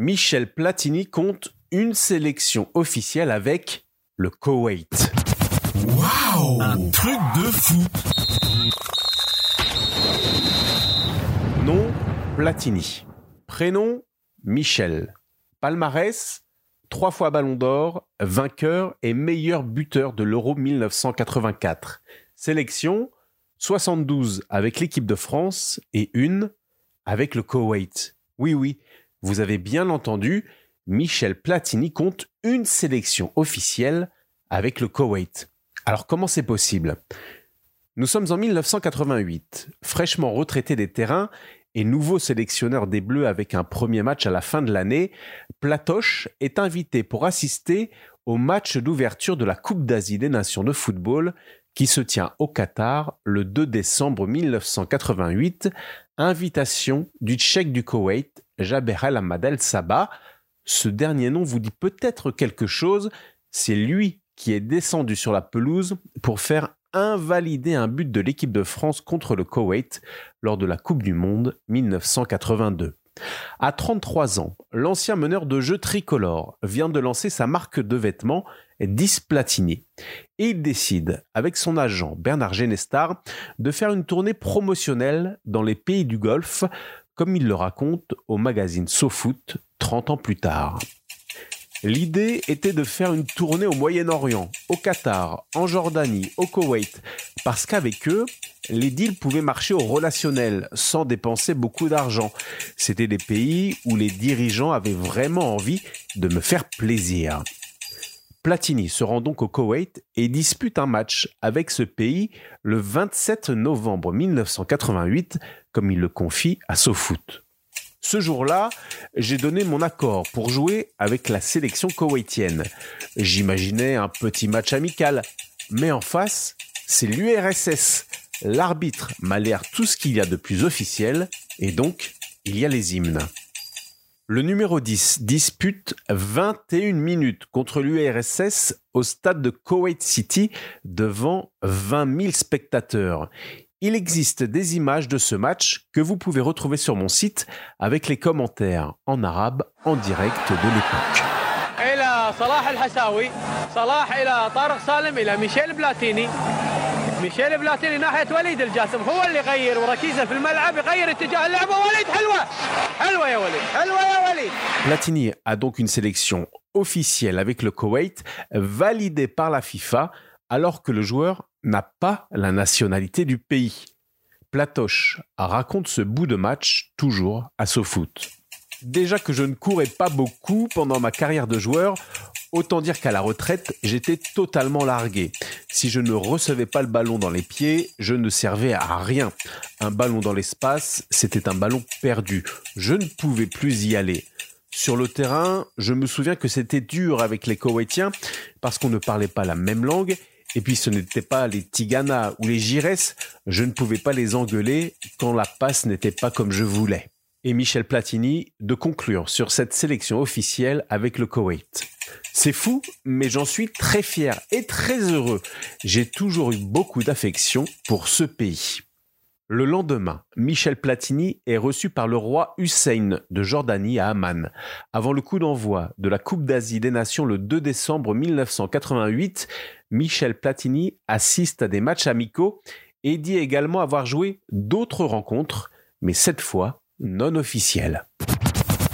Michel Platini compte une sélection officielle avec le Koweït. Waouh Un truc de fou Nom Platini. Prénom Michel. Palmarès trois fois Ballon d'Or, vainqueur et meilleur buteur de l'Euro 1984. Sélection 72 avec l'équipe de France et une avec le Koweït. Oui, oui, vous avez bien entendu, Michel Platini compte une sélection officielle avec le Koweït. Alors comment c'est possible? Nous sommes en 1988, fraîchement retraité des terrains et nouveau sélectionneur des Bleus avec un premier match à la fin de l'année, Platoche est invité pour assister au match d'ouverture de la Coupe d'Asie des Nations de football qui se tient au Qatar le 2 décembre 1988, invitation du Tchèque du Koweït, Jaber El El Sabah. Ce dernier nom vous dit peut-être quelque chose, c'est lui qui est descendu sur la pelouse pour faire invalider un but de l'équipe de France contre le Koweït lors de la Coupe du Monde 1982. À 33 ans, l'ancien meneur de jeu tricolore vient de lancer sa marque de vêtements Displatini et il décide, avec son agent Bernard Genestar, de faire une tournée promotionnelle dans les pays du Golfe, comme il le raconte au magazine SoFoot 30 ans plus tard. L'idée était de faire une tournée au Moyen-Orient, au Qatar, en Jordanie, au Koweït, parce qu'avec eux, les deals pouvaient marcher au relationnel, sans dépenser beaucoup d'argent. C'était des pays où les dirigeants avaient vraiment envie de me faire plaisir. Platini se rend donc au Koweït et dispute un match avec ce pays le 27 novembre 1988, comme il le confie à SoFoot. Ce jour-là, j'ai donné mon accord pour jouer avec la sélection koweïtienne. J'imaginais un petit match amical, mais en face, c'est l'URSS. L'arbitre m'a l'air tout ce qu'il y a de plus officiel, et donc, il y a les hymnes. Le numéro 10 dispute 21 minutes contre l'URSS au stade de Koweït City devant 20 000 spectateurs. Il existe des images de ce match que vous pouvez retrouver sur mon site avec les commentaires en arabe en direct de l'époque. Platini a donc une sélection officielle avec le Koweït validée par la FIFA alors que le joueur n'a pas la nationalité du pays. Platoche raconte ce bout de match toujours à SoFoot. Déjà que je ne courais pas beaucoup pendant ma carrière de joueur, autant dire qu'à la retraite, j'étais totalement largué. Si je ne recevais pas le ballon dans les pieds, je ne servais à rien. Un ballon dans l'espace, c'était un ballon perdu. Je ne pouvais plus y aller. Sur le terrain, je me souviens que c'était dur avec les Koweïtiens parce qu'on ne parlait pas la même langue et puis ce n'était pas les Tigana ou les Gires, je ne pouvais pas les engueuler quand la passe n'était pas comme je voulais. Et Michel Platini de conclure sur cette sélection officielle avec le Koweït. C'est fou, mais j'en suis très fier et très heureux. J'ai toujours eu beaucoup d'affection pour ce pays. Le lendemain, Michel Platini est reçu par le roi Hussein de Jordanie à Amman. Avant le coup d'envoi de la Coupe d'Asie des Nations le 2 décembre 1988, Michel Platini assiste à des matchs amicaux et dit également avoir joué d'autres rencontres, mais cette fois non officielles.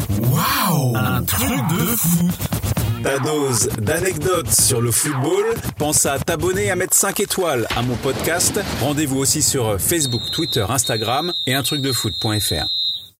Waouh Un truc de fou ta dose d'anecdotes sur le football. Pense à t'abonner, à mettre 5 étoiles à mon podcast. Rendez-vous aussi sur Facebook, Twitter, Instagram et un truc de foot.fr.